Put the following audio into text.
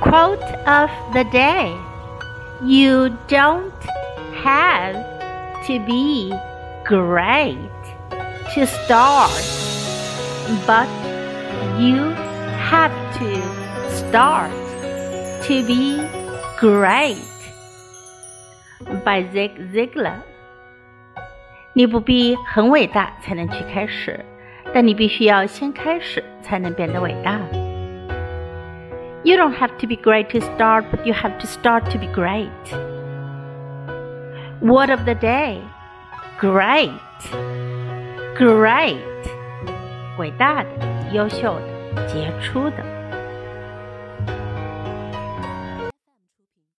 Quote of the day You don't have to be great to start, but you have to start to be great. By Zig Ziglar。你不必很伟大才能去开始，但你必须要先开始才能变得伟大。 You don't have to be great to start, but you have to start to be great. Word of the day great, great，伟大的、优秀的、杰出的。